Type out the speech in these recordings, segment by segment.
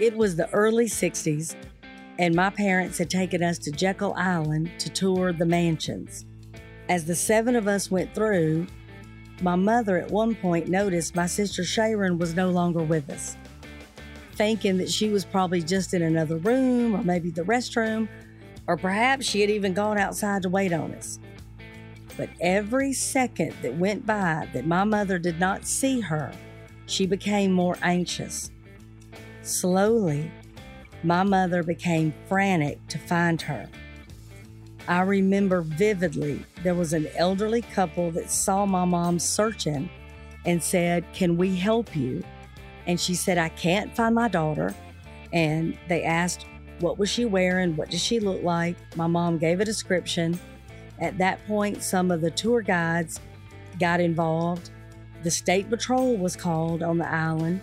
It was the early 60s, and my parents had taken us to Jekyll Island to tour the mansions. As the seven of us went through, my mother at one point noticed my sister Sharon was no longer with us, thinking that she was probably just in another room or maybe the restroom, or perhaps she had even gone outside to wait on us. But every second that went by that my mother did not see her, she became more anxious. Slowly, my mother became frantic to find her. I remember vividly there was an elderly couple that saw my mom searching and said, Can we help you? And she said, I can't find my daughter. And they asked, What was she wearing? What did she look like? My mom gave a description. At that point, some of the tour guides got involved. The state patrol was called on the island.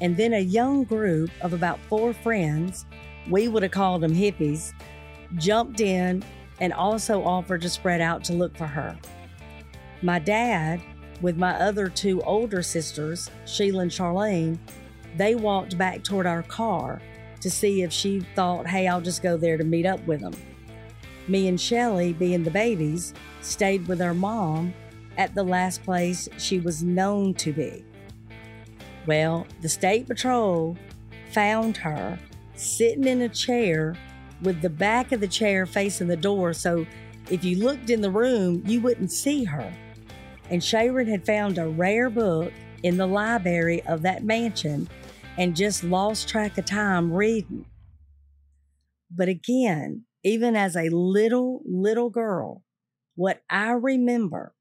And then a young group of about four friends, we would have called them hippies, jumped in and also offered to spread out to look for her. My dad, with my other two older sisters, Sheila and Charlene, they walked back toward our car to see if she thought, hey, I'll just go there to meet up with them. Me and Shelly, being the babies, stayed with our mom at the last place she was known to be. Well, the state patrol found her sitting in a chair with the back of the chair facing the door. So if you looked in the room, you wouldn't see her. And Sharon had found a rare book in the library of that mansion and just lost track of time reading. But again, even as a little, little girl, what I remember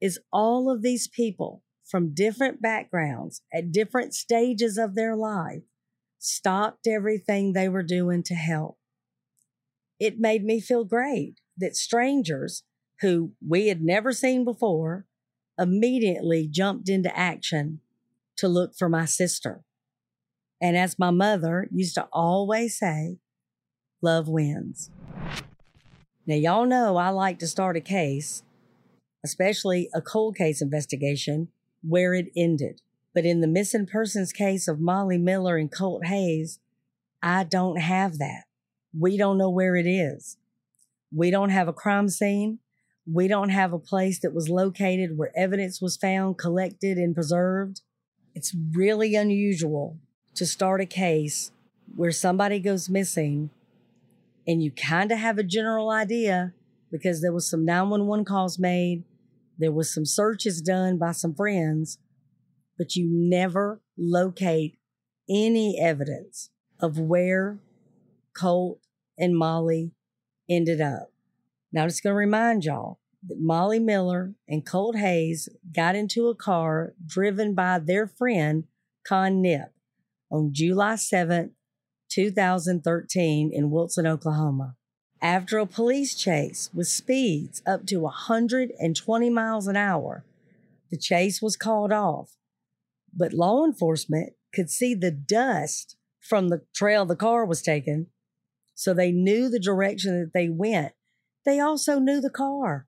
is all of these people from different backgrounds at different stages of their life stopped everything they were doing to help it made me feel great that strangers who we had never seen before immediately jumped into action to look for my sister. And as my mother used to always say, love wins. Now, y'all know I like to start a case, especially a cold case investigation, where it ended. But in the missing persons case of Molly Miller and Colt Haynes, I don't have that. We don't know where it is. We don't have a crime scene. We don't have a place that was located where evidence was found, collected, and preserved. It's really unusual to start a case where somebody goes missing and you kind of have a general idea because there was some 911 calls made, there was some searches done by some friends, but you never locate any evidence of where Colt and Molly ended up. Now, I'm just going to remind y'all that Molly Miller and Colt Haynes got into a car driven by their friend, Con Nipp, on July 7th, 2013, in Wilson, Oklahoma. After a police chase with speeds up to 120 miles an hour, the chase was called off. But law enforcement could see the dust from the trail the car was taking so they knew the direction that they went. They also knew the car.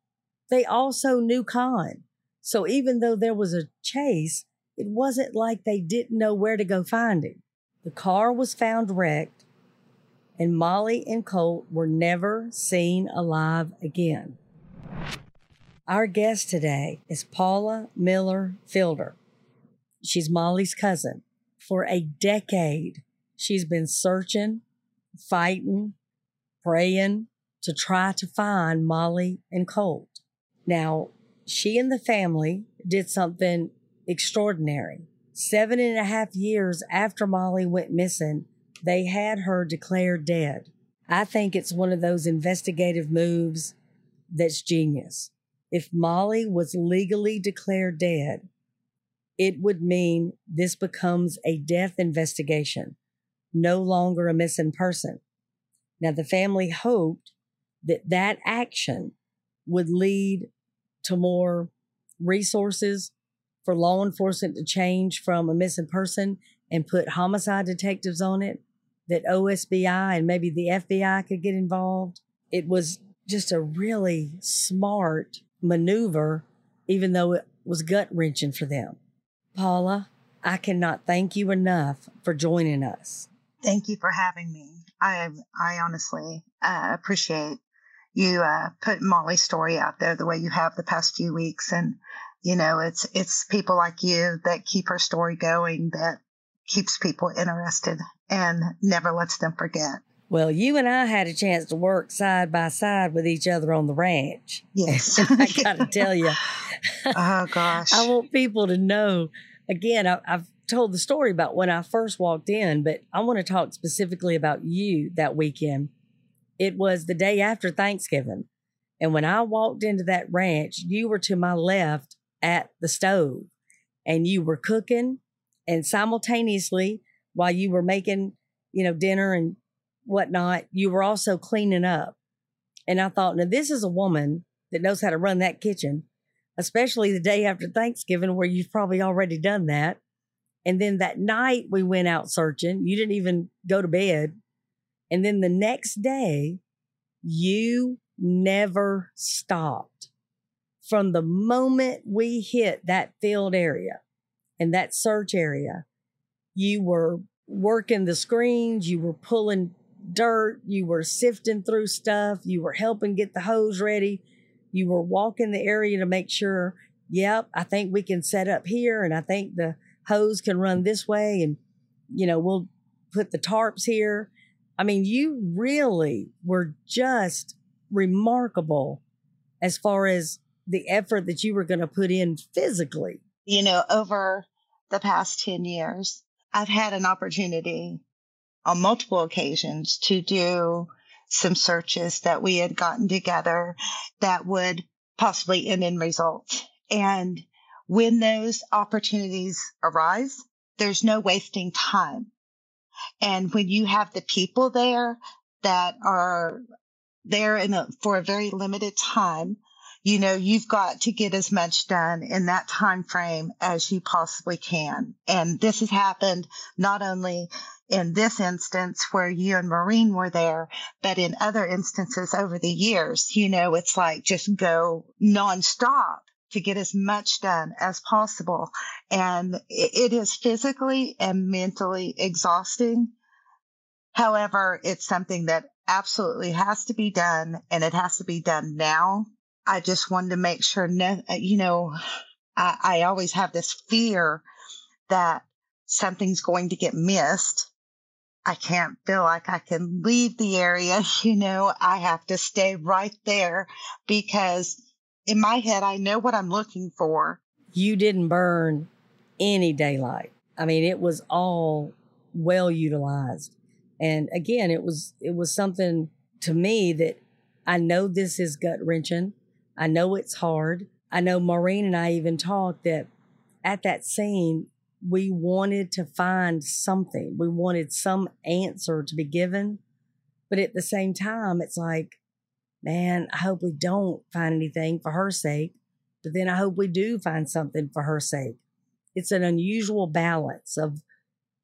They also knew Con. So even though there was a chase, it wasn't like they didn't know where to go find him. The car was found wrecked, and Molly and Colt were never seen alive again. Our guest today is Paula Miller Fielder. She's Molly's cousin. For a decade, she's been searching fighting, praying to try to find Molly and Colt. Now, she and the family did something extraordinary. Seven and a half years after Molly went missing, they had her declared dead. I think it's one of those investigative moves that's genius. If Molly was legally declared dead, it would mean this becomes a death investigation no longer a missing person. Now, the family hoped that that action would lead to more resources for law enforcement to change from a missing person and put homicide detectives on it, that OSBI and maybe the FBI could get involved. It was just a really smart maneuver, even though it was gut wrenching for them. Paula, I cannot thank you enough for joining us. Thank you for having me. I I honestly uh, appreciate you uh, put Molly's story out there the way you have the past few weeks, and you know it's it's people like you that keep her story going, that keeps people interested, and never lets them forget. Well, you and I had a chance to work side by side with each other on the ranch. Yes, I got to tell you. oh gosh, I want people to know. Again, I, I've told the story about when I first walked in, but I want to talk specifically about you that weekend. It was the day after Thanksgiving. And when I walked into that ranch, you were to my left at the stove and you were cooking and simultaneously while you were making, you know, dinner and whatnot, you were also cleaning up. And I thought, now this is a woman that knows how to run that kitchen, especially the day after Thanksgiving where you've probably already done that. And then that night we went out searching. You didn't even go to bed. And then the next day, you never stopped. From the moment we hit that field area and that search area, you were working the screens, you were pulling dirt, you were sifting through stuff, you were helping get the hose ready, you were walking the area to make sure, yep, I think we can set up here and I think the hose can run this way and you know we'll put the tarps here. I mean you really were just remarkable as far as the effort that you were going to put in physically. You know over the past 10 years i've had an opportunity on multiple occasions to do some searches that we had gotten together that would possibly end in results and when those opportunities arise, there's no wasting time. And when you have the people there that are there in a, for a very limited time, you know, you've got to get as much done in that time frame as you possibly can. And this has happened not only in this instance where you and Maureen were there, but in other instances over the years, you know, it's like just go nonstop to get as much done as possible. And it is physically and mentally exhausting. However, it's something that absolutely has to be done and it has to be done now. I just wanted to make sure, uh, you know, I, I always have this fear that something's going to get missed. I can't feel like I can leave the area. You know, I have to stay right there because in my head, I know what I'm looking for. You didn't burn any daylight. I mean, it was all well utilized. And again, it was it was something to me that I know this is gut wrenching. I know it's hard. I know Maureen and I even talked that at that scene, we wanted to find something. We wanted some answer to be given. But at the same time, it's like, man, I hope we don't find anything for her sake, but then I hope we do find something for her sake. It's an unusual balance of,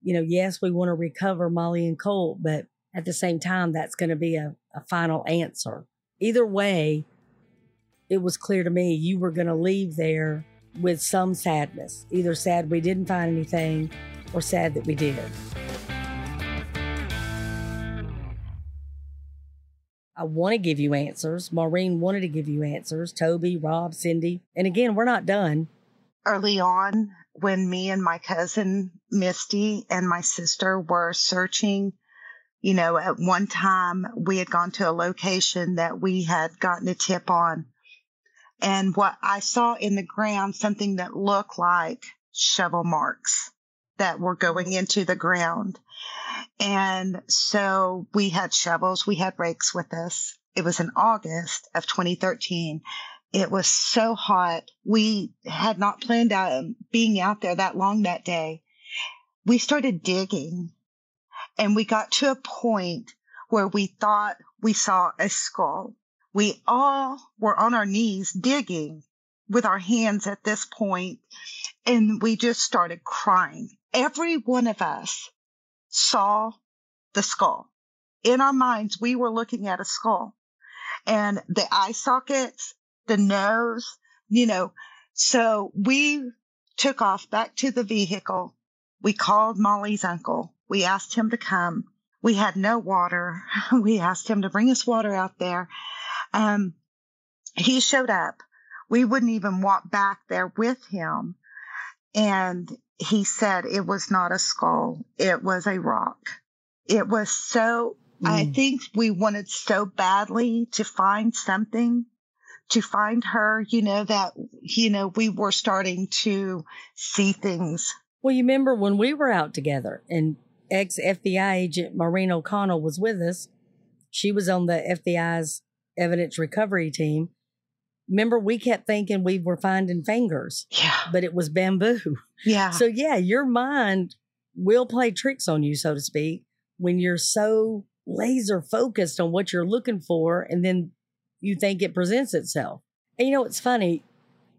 you know, yes, we want to recover Molly and Colt, but at the same time, that's going to be a, a final answer. Either way, it was clear to me you were going to leave there with some sadness, either sad we didn't find anything or sad that we did. I want to give you answers. Maureen wanted to give you answers. Toby, Rob, Cindy. And again, we're not done. Early on, when me and my cousin Misty and my sister were searching, you know, at one time we had gone to a location that we had gotten a tip on. And what I saw in the ground, something that looked like shovel marks that were going into the ground. And so we had shovels, we had rakes with us. It was in August of 2013. It was so hot. We had not planned on being out there that long that day. We started digging and we got to a point where we thought we saw a skull. We all were on our knees digging with our hands at this point, and we just started crying. Every one of us saw the skull. In our minds, we were looking at a skull and the eye sockets, the nose, you know. So we took off back to the vehicle. We called Molly's uncle. We asked him to come We had no water. We asked him to bring us water out there. Um, he showed up. We wouldn't even walk back there with him. And he said it was not a skull. It was a rock. It was so, mm. I think we wanted so badly to find something to find her, you know, that, you know, we were starting to see things. Well, you remember when we were out together and ex FBI agent Maureen O'Connell was with us. She was on the FBI's evidence recovery team. Remember, we kept thinking we were finding fingers. Yeah. But it was bamboo. Yeah. So, yeah, your mind will play tricks on you, so to speak, when you're so laser focused on what you're looking for and then you think it presents itself. And you know, it's funny.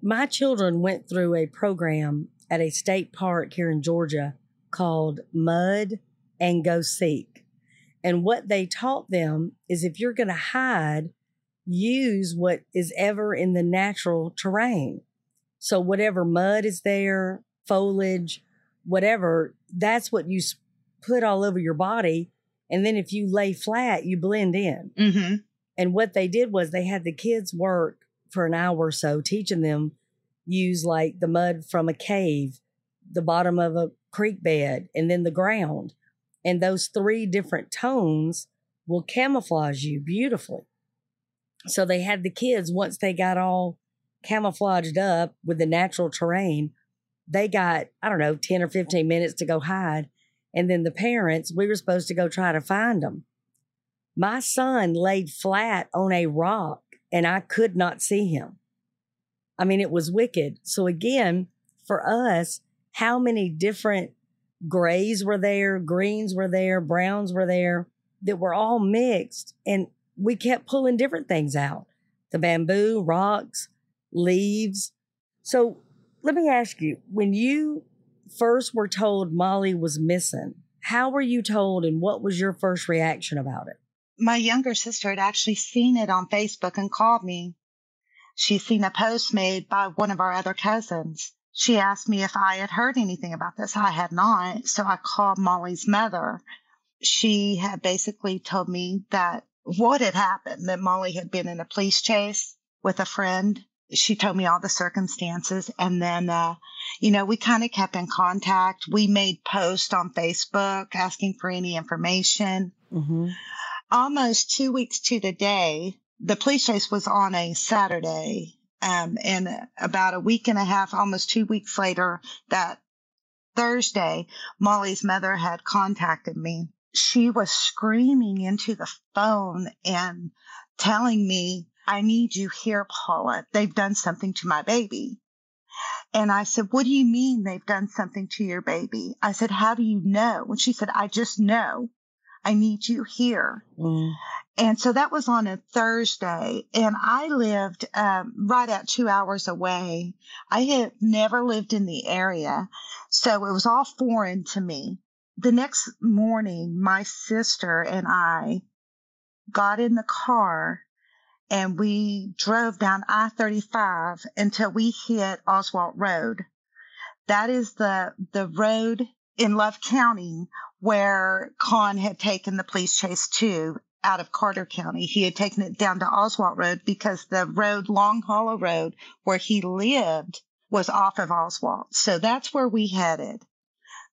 My children went through a program at a state park here in Georgia called Mud and Go Seek. And what they taught them is if you're going to hide, use what is ever in the natural terrain. So, whatever mud is there, foliage, whatever, that's what you put all over your body. And then if you lay flat, you blend in. Mm-hmm. And what they did was they had the kids work for an hour or so, teaching them use like the mud from a cave, the bottom of a creek bed, and then the ground. And those three different tones will camouflage you beautifully. So they had the kids, once they got all camouflaged up with the natural terrain, they got, I don't know, 10 or 15 minutes to go hide. And then the parents, we were supposed to go try to find them. My son laid flat on a rock and I could not see him. I mean, it was wicked. So again, for us, how many different grays were there, greens were there, browns were there that were all mixed. And we kept pulling different things out the bamboo, rocks, leaves. So let me ask you when you first were told Molly was missing, how were you told and what was your first reaction about it? My younger sister had actually seen it on Facebook and called me. She'd seen a post made by one of our other cousins she asked me if I had heard anything about this. I had not. So I called Molly's mother. She had basically told me that what had happened, that Molly had been in a police chase with a friend. She told me all the circumstances. And then, uh, you know, we kind of kept in contact. We made posts on Facebook asking for any information. Mm-hmm. Almost two weeks to the day, the police chase was on a Saturday um, and about a week and a half, almost two weeks later, that Thursday, Molly's mother had contacted me. She was screaming into the phone and telling me, I need you here, Paula. They've done something to my baby. And I said, What do you mean they've done something to your baby? I said, How do you know? And she said, I just know. I need you here. Mm. And so that was on a Thursday, and I lived um, right at two hours away. I had never lived in the area, so it was all foreign to me. The next morning, my sister and I got in the car and we drove down I 35 until we hit Oswalt Road. That is the, the road in Love County where Con had taken the police chase to out of Carter County. He had taken it down to Oswalt Road because the road, Long Hollow Road, where he lived, was off of Oswalt. So that's where we headed.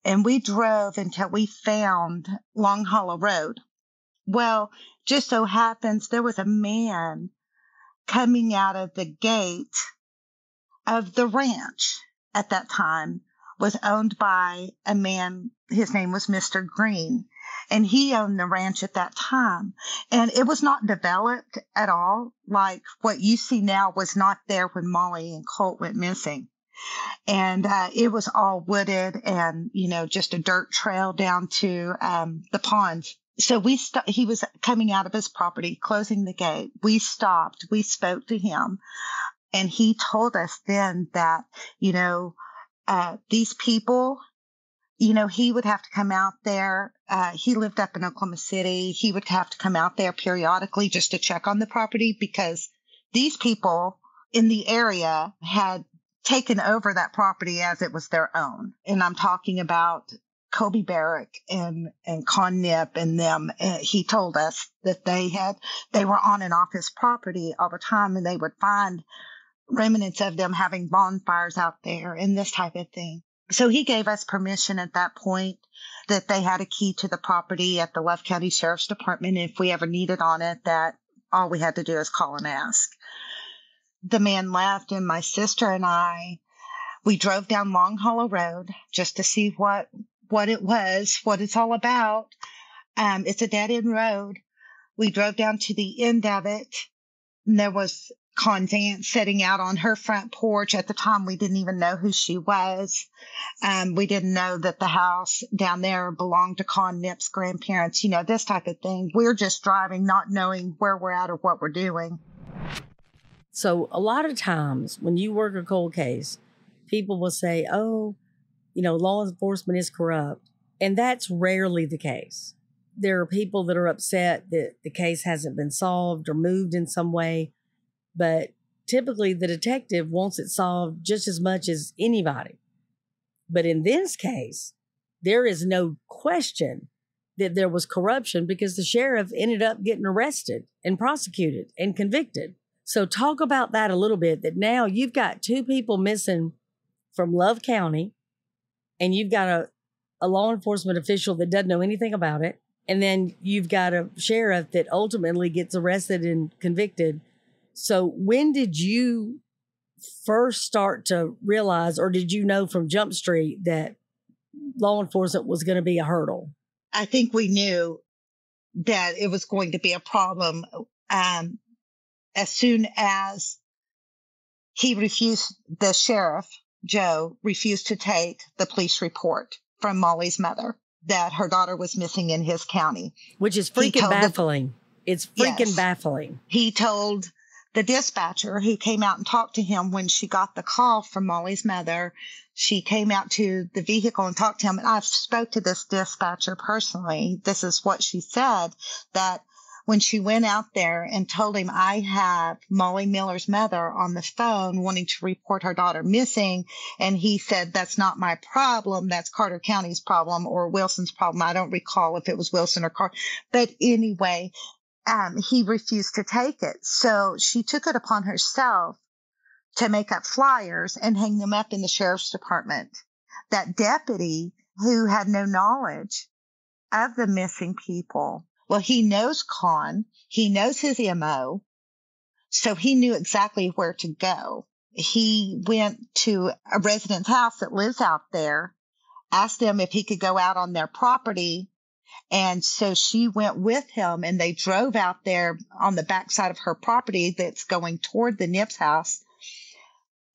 And we drove until we found Long Hollow Road. Well, just so happens there was a man coming out of the gate of the ranch at that time was owned by a man. His name was Mr. Green and he owned the ranch at that time. And it was not developed at all. Like what you see now was not there when Molly and Colt went missing. And uh, it was all wooded and, you know, just a dirt trail down to um, the ponds. So we st- he was coming out of his property, closing the gate. We stopped. We spoke to him. And he told us then that, you know, uh, these people you know, he would have to come out there. Uh, he lived up in Oklahoma City. He would have to come out there periodically just to check on the property because these people in the area had taken over that property as it was their own. And I'm talking about Kobe Barrick and, and Con Nipp and them, uh, he told us that they had, they were on and off his property all the time and they would find remnants of them having bonfires out there and this type of thing. So he gave us permission at that point that they had a key to the property at the Love County Sheriff's Department. If we ever needed on it, that all we had to do is call and ask. The man left and my sister and I, we drove down Long Hollow Road just to see what, what it was, what it's all about. Um, it's a dead end road. We drove down to the end of it and there was Con Vance sitting out on her front porch. At the time, we didn't even know who she was. Um, we didn't know that the house down there belonged to Con Nipp's grandparents, you know, this type of thing. We're just driving, not knowing where we're at or what we're doing. So, a lot of times when you work a cold case, people will say, oh, you know, law enforcement is corrupt. And that's rarely the case. There are people that are upset that the case hasn't been solved or moved in some way but typically the detective wants it solved just as much as anybody. But in this case, there is no question that there was corruption because the sheriff ended up getting arrested and prosecuted and convicted. So, talk about that a little bit that now you've got two people missing from Love County, and you've got a, a law enforcement official that doesn't know anything about it. And then you've got a sheriff that ultimately gets arrested and convicted so when did you first start to realize, or did you know from Jump Street that law enforcement was going to be a hurdle? I think we knew that it was going to be a problem um, as soon as he refused, the sheriff, Joe, refused to take the police report from Molly's mother that her daughter was missing in his county. Which is freaking baffling. The, it's freaking yes, baffling. He told the dispatcher who came out and talked to him when she got the call from Molly's mother. She came out to the vehicle and talked to him. And I've spoke to this dispatcher personally. This is what she said that when she went out there and told him I have Molly Miller's mother on the phone wanting to report her daughter missing. And he said, that's not my problem. That's Carter County's problem or Wilson's problem. I don't recall if it was Wilson or Carter. But anyway, um, he refused to take it. So she took it upon herself to make up flyers and hang them up in the sheriff's department. That deputy who had no knowledge of the missing people. Well, he knows Con. He knows his MO. So he knew exactly where to go. He went to a resident's house that lives out there, asked them if he could go out on their property and so she went with him and they drove out there on the backside of her property that's going toward the Nipps house.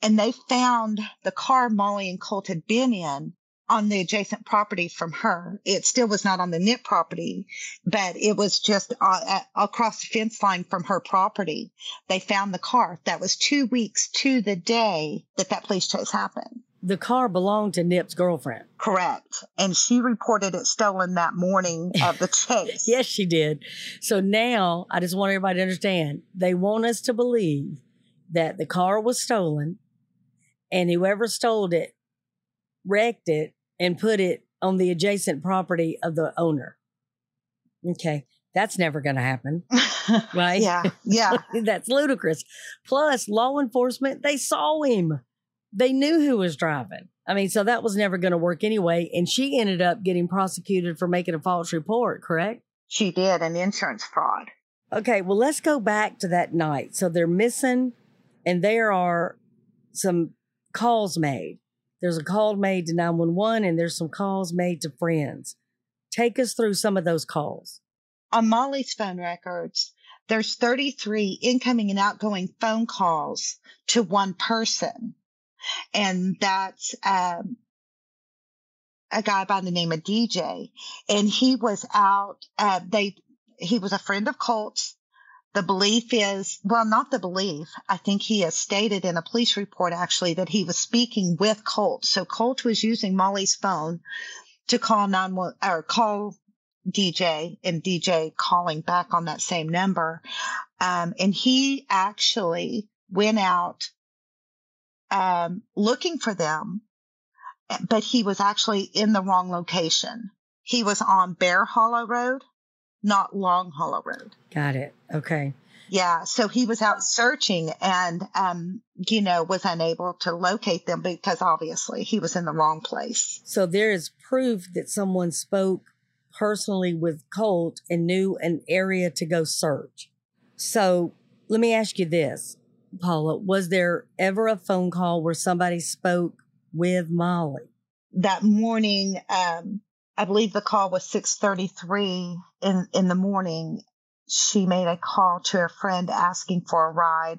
And they found the car Molly and Colt had been in on the adjacent property from her. It still was not on the Nipp property, but it was just uh, across the fence line from her property. They found the car. That was two weeks to the day that that police chase happened the car belonged to Nipp's girlfriend. Correct. And she reported it stolen that morning of the chase. yes, she did. So now I just want everybody to understand they want us to believe that the car was stolen and whoever stole it wrecked it and put it on the adjacent property of the owner. Okay. That's never going to happen. right? yeah. Yeah. That's ludicrous. Plus, law enforcement, they saw him they knew who was driving. I mean, so that was never going to work anyway. And she ended up getting prosecuted for making a false report, correct? She did, an insurance fraud. Okay, well, let's go back to that night. So they're missing, and there are some calls made. There's a call made to 911, and there's some calls made to friends. Take us through some of those calls. On Molly's phone records, there's 33 incoming and outgoing phone calls to one person and that's um, a guy by the name of DJ, and he was out. Uh, they he was a friend of Colt's. The belief is, well, not the belief. I think he has stated in a police report actually that he was speaking with Colt. So Colt was using Molly's phone to call nine or call DJ and DJ calling back on that same number. Um, and he actually went out um, looking for them. but he was actually in the wrong location. He was on Bear Hollow Road, not Long Hollow Road. Got it. Okay. Yeah. So he was out searching and, um, you know, was unable to locate them because obviously he was in the wrong place. So there is proof that someone spoke personally with Colt and knew an area to go search. So let me ask you this, Paula, was there ever a phone call where somebody spoke with Molly? That morning, um, I believe the call was 633 in, in the morning. She made a call to a friend asking for a ride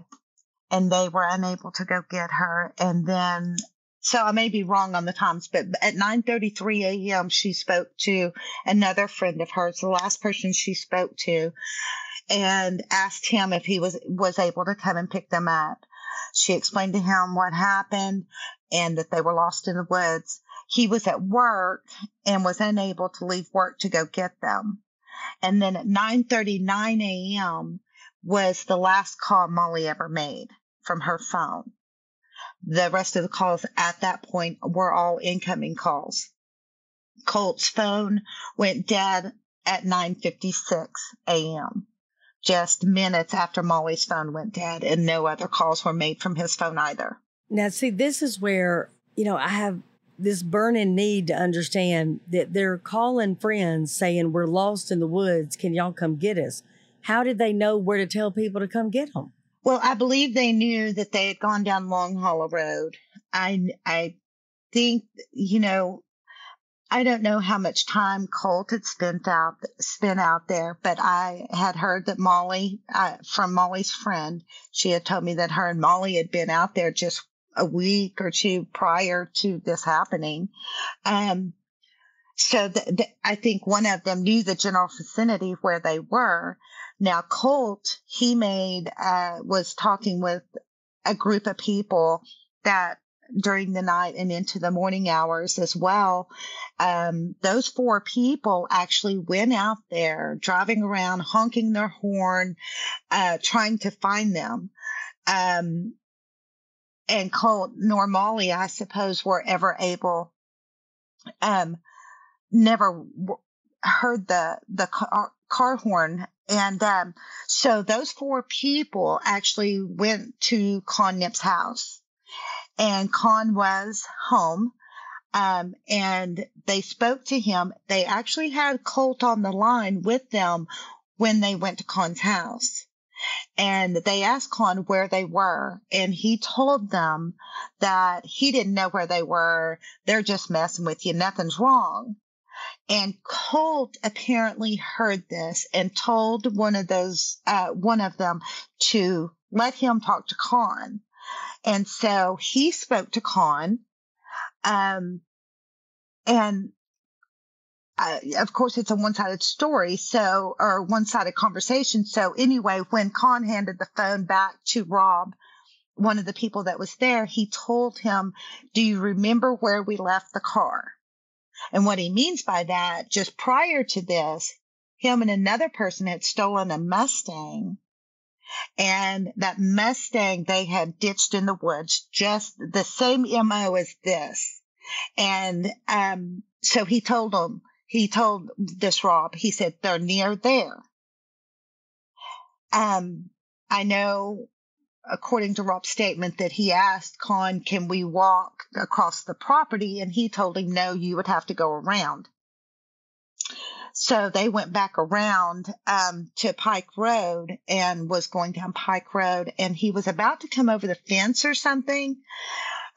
and they were unable to go get her. And then so I may be wrong on the times, but at 9:33 a.m. she spoke to another friend of hers, the last person she spoke to, and asked him if he was was able to come and pick them up. She explained to him what happened and that they were lost in the woods. He was at work and was unable to leave work to go get them. And then at 9:39 a.m. was the last call Molly ever made from her phone. The rest of the calls at that point were all incoming calls. Colt's phone went dead at 9:56 a.m. Just minutes after Molly's phone went dead and no other calls were made from his phone either. Now see this is where, you know, I have this burning need to understand that they're calling friends saying we're lost in the woods, can y'all come get us? How did they know where to tell people to come get them? Well, I believe they knew that they had gone down Long Hollow Road. I, I think, you know, I don't know how much time Colt had spent out spent out there, but I had heard that Molly, uh, from Molly's friend, she had told me that her and Molly had been out there just a week or two prior to this happening. Um, so I think one of them knew the general vicinity where they were. Now Colt, he made, uh, was talking with a group of people that during the night and into the morning hours as well. Um, those four people actually went out there driving around, honking their horn, uh, trying to find them. Um, and Colt nor Molly, I suppose, were ever able, um, never heard the, the car, car horn and um, so those four people actually went to Con Nipp's house, and Con was home. Um, and they spoke to him. They actually had Colt on the line with them when they went to Con's house. And they asked Con where they were, and he told them that he didn't know where they were. They're just messing with you. Nothing's wrong. And Colt apparently heard this and told one of those, uh, one of them to let him talk to Con. And so he spoke to Con. Um, and uh, of course, it's a one sided story. So, or one sided conversation. So anyway, when Con handed the phone back to Rob, one of the people that was there, he told him, do you remember where we left the car? And what he means by that, just prior to this, him and another person had stolen a Mustang. And that Mustang they had ditched in the woods, just the same MO as this. And, um, so he told them, he told this Rob, he said, they're near there. Um, I know according to Rob's statement, that he asked Con, can we walk across the property? And he told him, no, you would have to go around. So they went back around um, to Pike Road and was going down Pike Road, and he was about to come over the fence or something.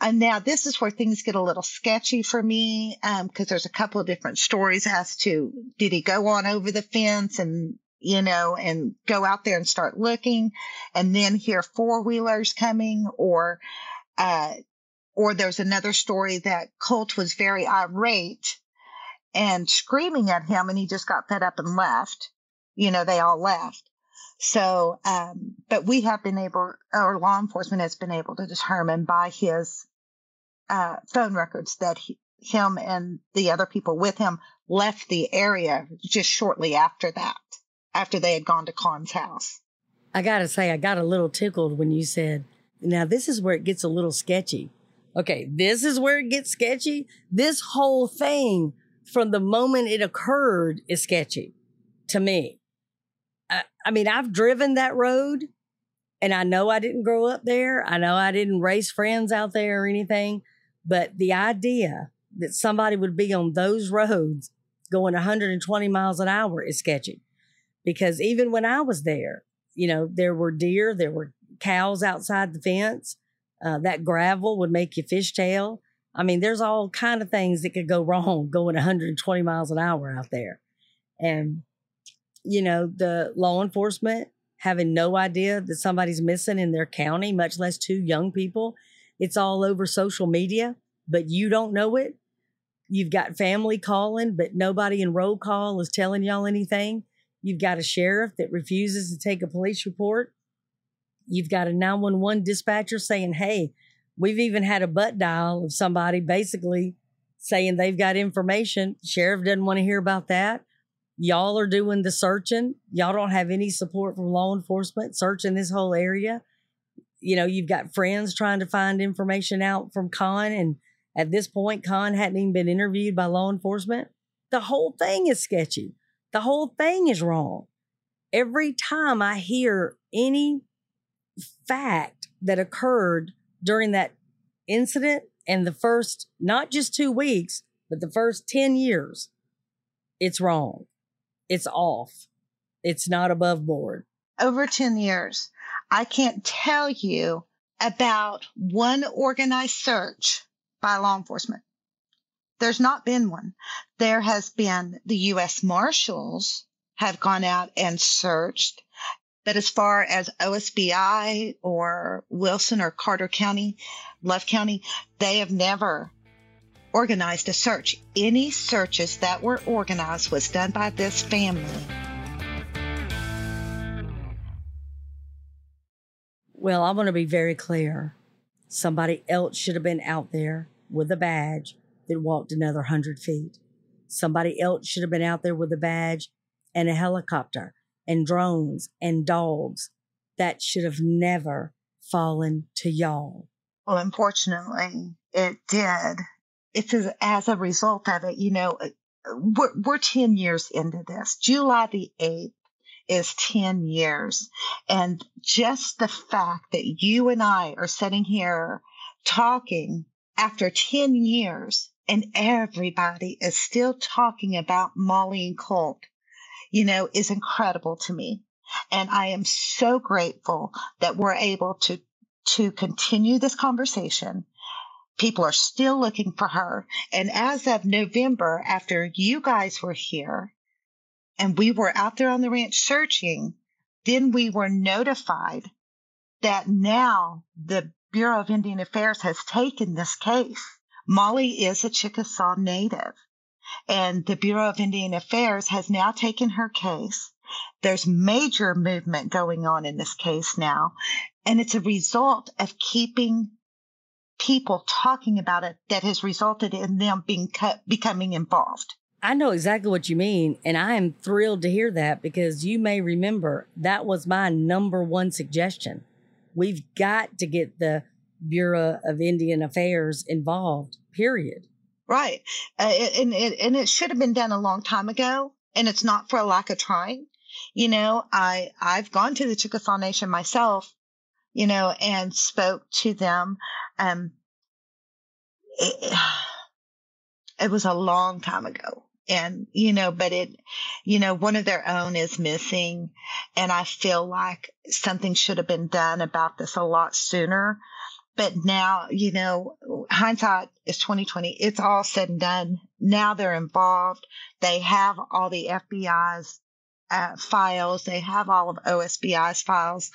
And now this is where things get a little sketchy for me because um, there's a couple of different stories as to did he go on over the fence and you know, and go out there and start looking and then hear four wheelers coming or, uh, or there's another story that Colt was very irate and screaming at him and he just got fed up and left. You know, they all left. So, um, but we have been able, or law enforcement has been able to determine by his, uh, phone records that he, him and the other people with him left the area just shortly after that after they had gone to Con's house. I got to say, I got a little tickled when you said, now this is where it gets a little sketchy. Okay, this is where it gets sketchy. This whole thing from the moment it occurred is sketchy to me. I, I mean, I've driven that road and I know I didn't grow up there. I know I didn't raise friends out there or anything, but the idea that somebody would be on those roads going 120 miles an hour is sketchy. Because even when I was there, you know, there were deer, there were cows outside the fence. Uh, that gravel would make you fishtail. I mean, there's all kind of things that could go wrong going 120 miles an hour out there. And, you know, the law enforcement having no idea that somebody's missing in their county, much less two young people. It's all over social media, but you don't know it. You've got family calling, but nobody in roll call is telling y'all anything. You've got a sheriff that refuses to take a police report. You've got a 911 dispatcher saying, Hey, we've even had a butt dial of somebody basically saying they've got information. Sheriff doesn't want to hear about that. Y'all are doing the searching. Y'all don't have any support from law enforcement searching this whole area. You know, you've got friends trying to find information out from Con, and at this point, Con hadn't even been interviewed by law enforcement. The whole thing is sketchy. The whole thing is wrong. Every time I hear any fact that occurred during that incident and the first, not just two weeks, but the first 10 years, it's wrong. It's off. It's not above board. Over 10 years, I can't tell you about one organized search by law enforcement. There's not been one. There has been the U.S. Marshals have gone out and searched. But as far as OSBI or Wilson or Carter County, Love County, they have never organized a search. Any searches that were organized was done by this family. Well, I want to be very clear. Somebody else should have been out there with a badge that walked another hundred feet. Somebody else should have been out there with a badge and a helicopter and drones and dogs. That should have never fallen to y'all. Well, unfortunately, it did. It's as, a result of it, you know, uh, we're, we're 10 years into this. July the 8th is 10 years. And just the fact that you and I are sitting here talking after 10 years and everybody is still talking about Molly and Colt, you know, is incredible to me. And I am so grateful that we're able to, to continue this conversation. People are still looking for her. And as of November, after you guys were here and we were out there on the ranch searching, then we were notified that now the Bureau of Indian Affairs has taken this case. Molly is a Chickasaw native, and the Bureau of Indian Affairs has now taken her case. There's major movement going on in this case now, and it's a result of keeping people talking about it that has resulted in them being becoming involved. I know exactly what you mean, and I am thrilled to hear that because you may remember that was my number one suggestion We've got to get the Bureau of Indian Affairs involved, period. Right. Uh, and, and, and it should have been done a long time ago. And it's not for a lack of trying. You know, I, I've gone to the Chickasaw Nation myself, you know, and spoke to them. Um, it, it was a long time ago and you know but it you know one of their own is missing and i feel like something should have been done about this a lot sooner but now you know hindsight is 2020 it's all said and done. Now they're involved. They have all the fbi's uh, files. They have all of osbi's files.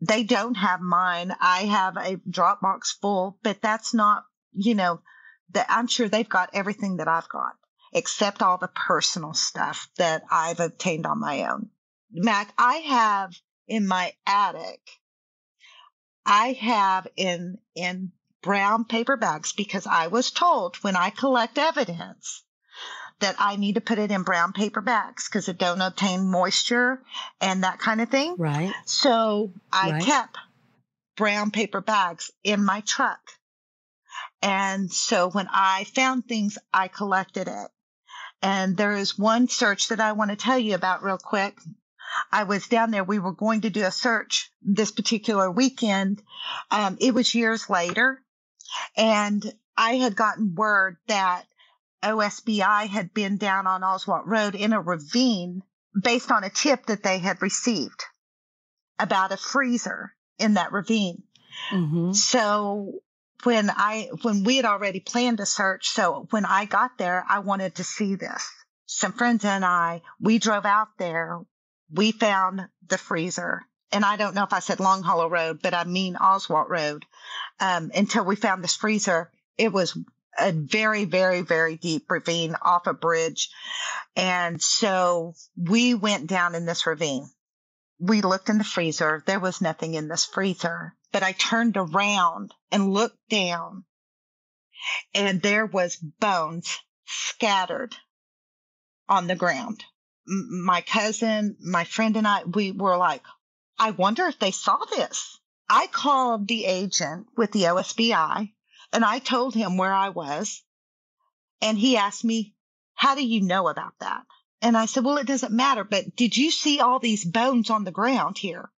They don't have mine. I have a dropbox full but that's not you know i'm sure they've got everything that i've got except all the personal stuff that I've obtained on my own. Mac, I have in my attic, I have in, in brown paper bags because I was told when I collect evidence that I need to put it in brown paper bags because it don't obtain moisture and that kind of thing. Right. So I right. kept brown paper bags in my truck. And so when I found things, I collected it. And there is one search that I want to tell you about real quick. I was down there. We were going to do a search this particular weekend. Um, it was years later. And I had gotten word that OSBI had been down on Oswalt Road in a ravine based on a tip that they had received about a freezer in that ravine. Mm-hmm. So when I when we had already planned a search, so when I got there, I wanted to see this. Some friends and I, we drove out there. We found the freezer, and I don't know if I said Long Hollow Road, but I mean Oswalt Road. Um, until we found this freezer, it was a very, very, very deep ravine off a bridge, and so we went down in this ravine. We looked in the freezer. There was nothing in this freezer but I turned around and looked down and there was bones scattered on the ground. My cousin, my friend and I, we were like, I wonder if they saw this. I called the agent with the OSBI and I told him where I was. And he asked me, how do you know about that? And I said, well, it doesn't matter, but did you see all these bones on the ground here?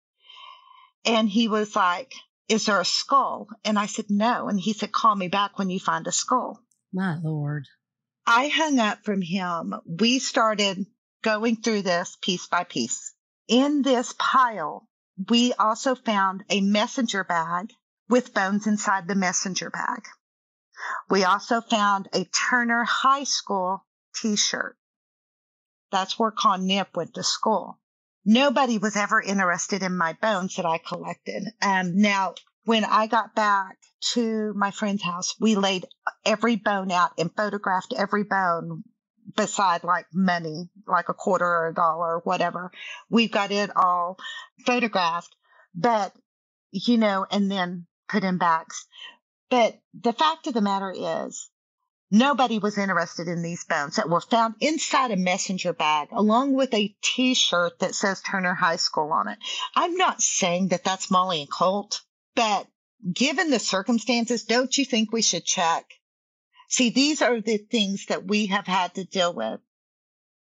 And he was like, Is there a skull? And I said, No. And he said, Call me back when you find a skull. My Lord. I hung up from him. We started going through this piece by piece. In this pile, we also found a messenger bag with bones inside the messenger bag. We also found a Turner High School t shirt. That's where Con Nipp went to school nobody was ever interested in my bones that I collected. Um, now, when I got back to my friend's house, we laid every bone out and photographed every bone beside like money, like a quarter or a dollar or whatever. We've got it all photographed, but you know, and then put in bags. But the fact of the matter is Nobody was interested in these bones that were found inside a messenger bag, along with a t shirt that says Turner High School on it. I'm not saying that that's Molly and Colt, but given the circumstances, don't you think we should check? See, these are the things that we have had to deal with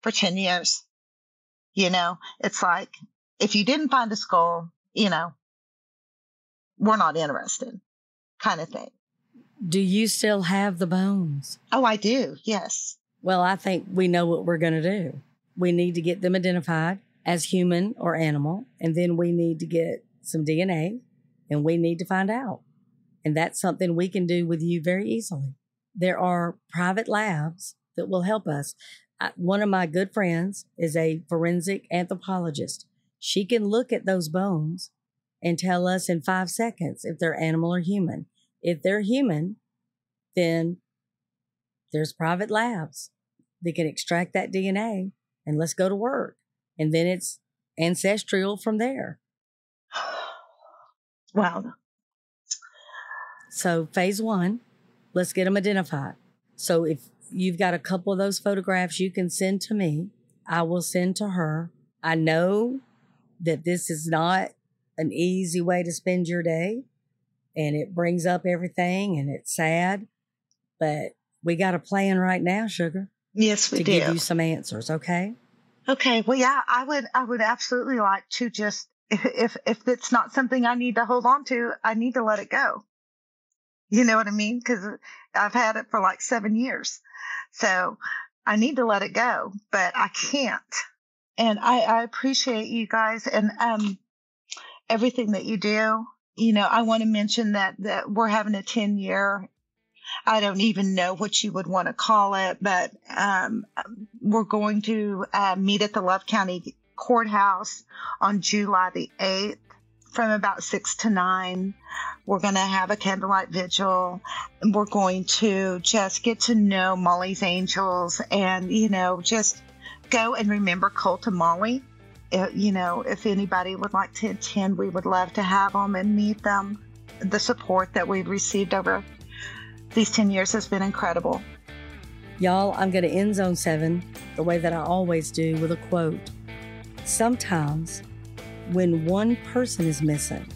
for 10 years. You know, it's like if you didn't find a skull, you know, we're not interested kind of thing. Do you still have the bones? Oh, I do. Yes. Well, I think we know what we're going to do. We need to get them identified as human or animal, and then we need to get some DNA and we need to find out. And that's something we can do with you very easily. There are private labs that will help us. I, one of my good friends is a forensic anthropologist. She can look at those bones and tell us in five seconds if they're animal or human. If they're human, then there's private labs that can extract that DNA and let's go to work. And then it's ancestral from there. Wow. So, phase one, let's get them identified. So, if you've got a couple of those photographs you can send to me, I will send to her. I know that this is not an easy way to spend your day and it brings up everything and it's sad, but we got a plan right now, sugar. Yes, we do. to do. give you some answers. Okay. Okay. Well, yeah, I would, I would absolutely like to just, if, if it's not something I need to hold on to, I need to let it go. You know what I mean? Cause I've had it for like seven years. So I need to let it go, but I can't. And I, I appreciate you guys and, um, everything that you do you know, I want to mention that, that we're having a 10 year, I don't even know what you would want to call it, but um, we're going to uh, meet at the Love County Courthouse on July the 8th from about 6 to 9. We're going to have a candlelight vigil. We're going to just get to know Molly's Angels and, you know, just go and remember Colt and Molly uh, you know, if anybody would like to attend, we would love to have them and meet them. The support that we've received over these 10 years has been incredible. Y'all, I'm going to end Zone 7 the way that I always do with a quote. Sometimes, when one person is missing,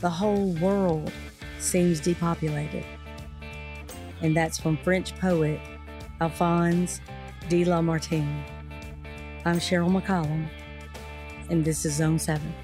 the whole world seems depopulated. and that's from French poet Alphonse de Lamartine. I'm Sheryl McCollum, and this is Zone 7.